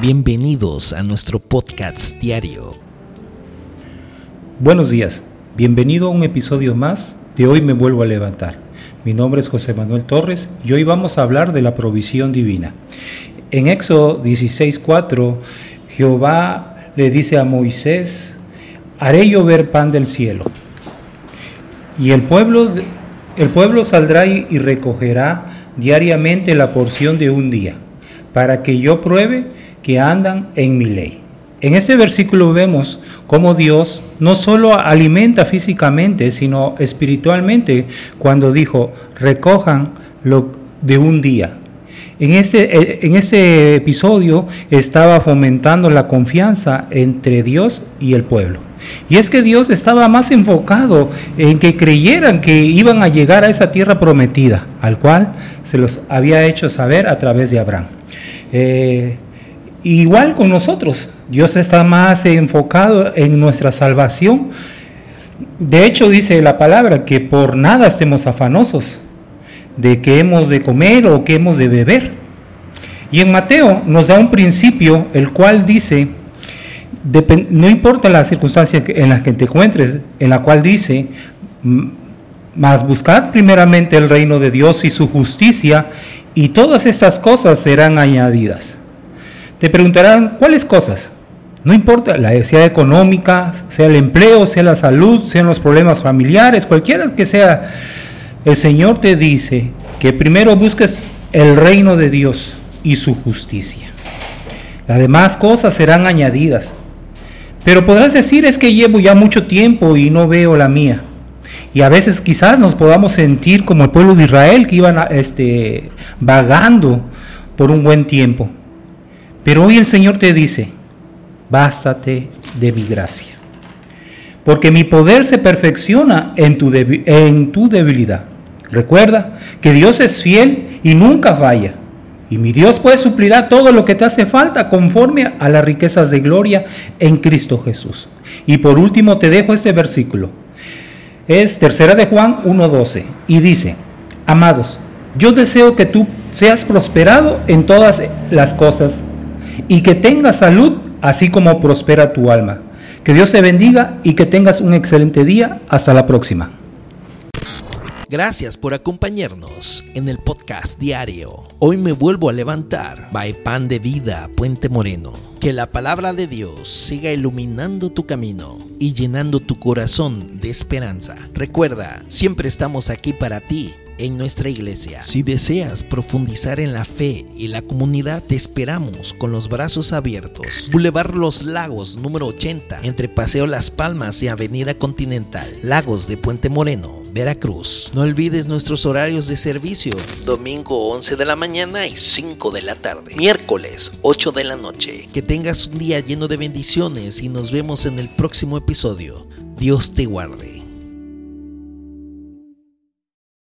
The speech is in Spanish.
Bienvenidos a nuestro podcast diario. Buenos días, bienvenido a un episodio más de Hoy me vuelvo a levantar. Mi nombre es José Manuel Torres y hoy vamos a hablar de la provisión divina. En Éxodo 16:4, Jehová le dice a Moisés, haré llover pan del cielo. Y el pueblo, el pueblo saldrá y recogerá diariamente la porción de un día, para que yo pruebe que andan en mi ley. En este versículo vemos cómo Dios no solo alimenta físicamente, sino espiritualmente, cuando dijo, recojan lo de un día. En ese, en ese episodio estaba fomentando la confianza entre Dios y el pueblo. Y es que Dios estaba más enfocado en que creyeran que iban a llegar a esa tierra prometida, al cual se los había hecho saber a través de Abraham. Eh, igual con nosotros, Dios está más enfocado en nuestra salvación. De hecho, dice la palabra que por nada estemos afanosos de que hemos de comer o que hemos de beber. Y en Mateo nos da un principio, el cual dice, no importa la circunstancia en la que te encuentres, en la cual dice, mas buscad primeramente el reino de Dios y su justicia, y todas estas cosas serán añadidas. Te preguntarán, ¿cuáles cosas? No importa, la sea económica, sea el empleo, sea la salud, sean los problemas familiares, cualquiera que sea el Señor te dice que primero busques el reino de Dios y su justicia. Las demás cosas serán añadidas. Pero podrás decir es que llevo ya mucho tiempo y no veo la mía. Y a veces quizás nos podamos sentir como el pueblo de Israel que iban este, vagando por un buen tiempo. Pero hoy el Señor te dice, bástate de mi gracia. Porque mi poder se perfecciona en tu, debilidad. Recuerda que Dios es fiel y nunca falla. Y mi Dios pues suplirá todo lo que te hace falta conforme a las riquezas de gloria en Cristo Jesús. Y por último te dejo este versículo. Es tercera de Juan 1.12 y dice, amados, yo deseo que tú seas prosperado en todas las cosas y que tengas salud así como prospera tu alma. Que Dios te bendiga y que tengas un excelente día. Hasta la próxima. Gracias por acompañarnos en el podcast diario. Hoy me vuelvo a levantar. By Pan de Vida, Puente Moreno. Que la palabra de Dios siga iluminando tu camino y llenando tu corazón de esperanza. Recuerda, siempre estamos aquí para ti en nuestra iglesia. Si deseas profundizar en la fe y la comunidad, te esperamos con los brazos abiertos. Boulevard Los Lagos, número 80, entre Paseo Las Palmas y Avenida Continental, Lagos de Puente Moreno. Veracruz. No olvides nuestros horarios de servicio. Domingo 11 de la mañana y 5 de la tarde. Miércoles 8 de la noche. Que tengas un día lleno de bendiciones y nos vemos en el próximo episodio. Dios te guarde.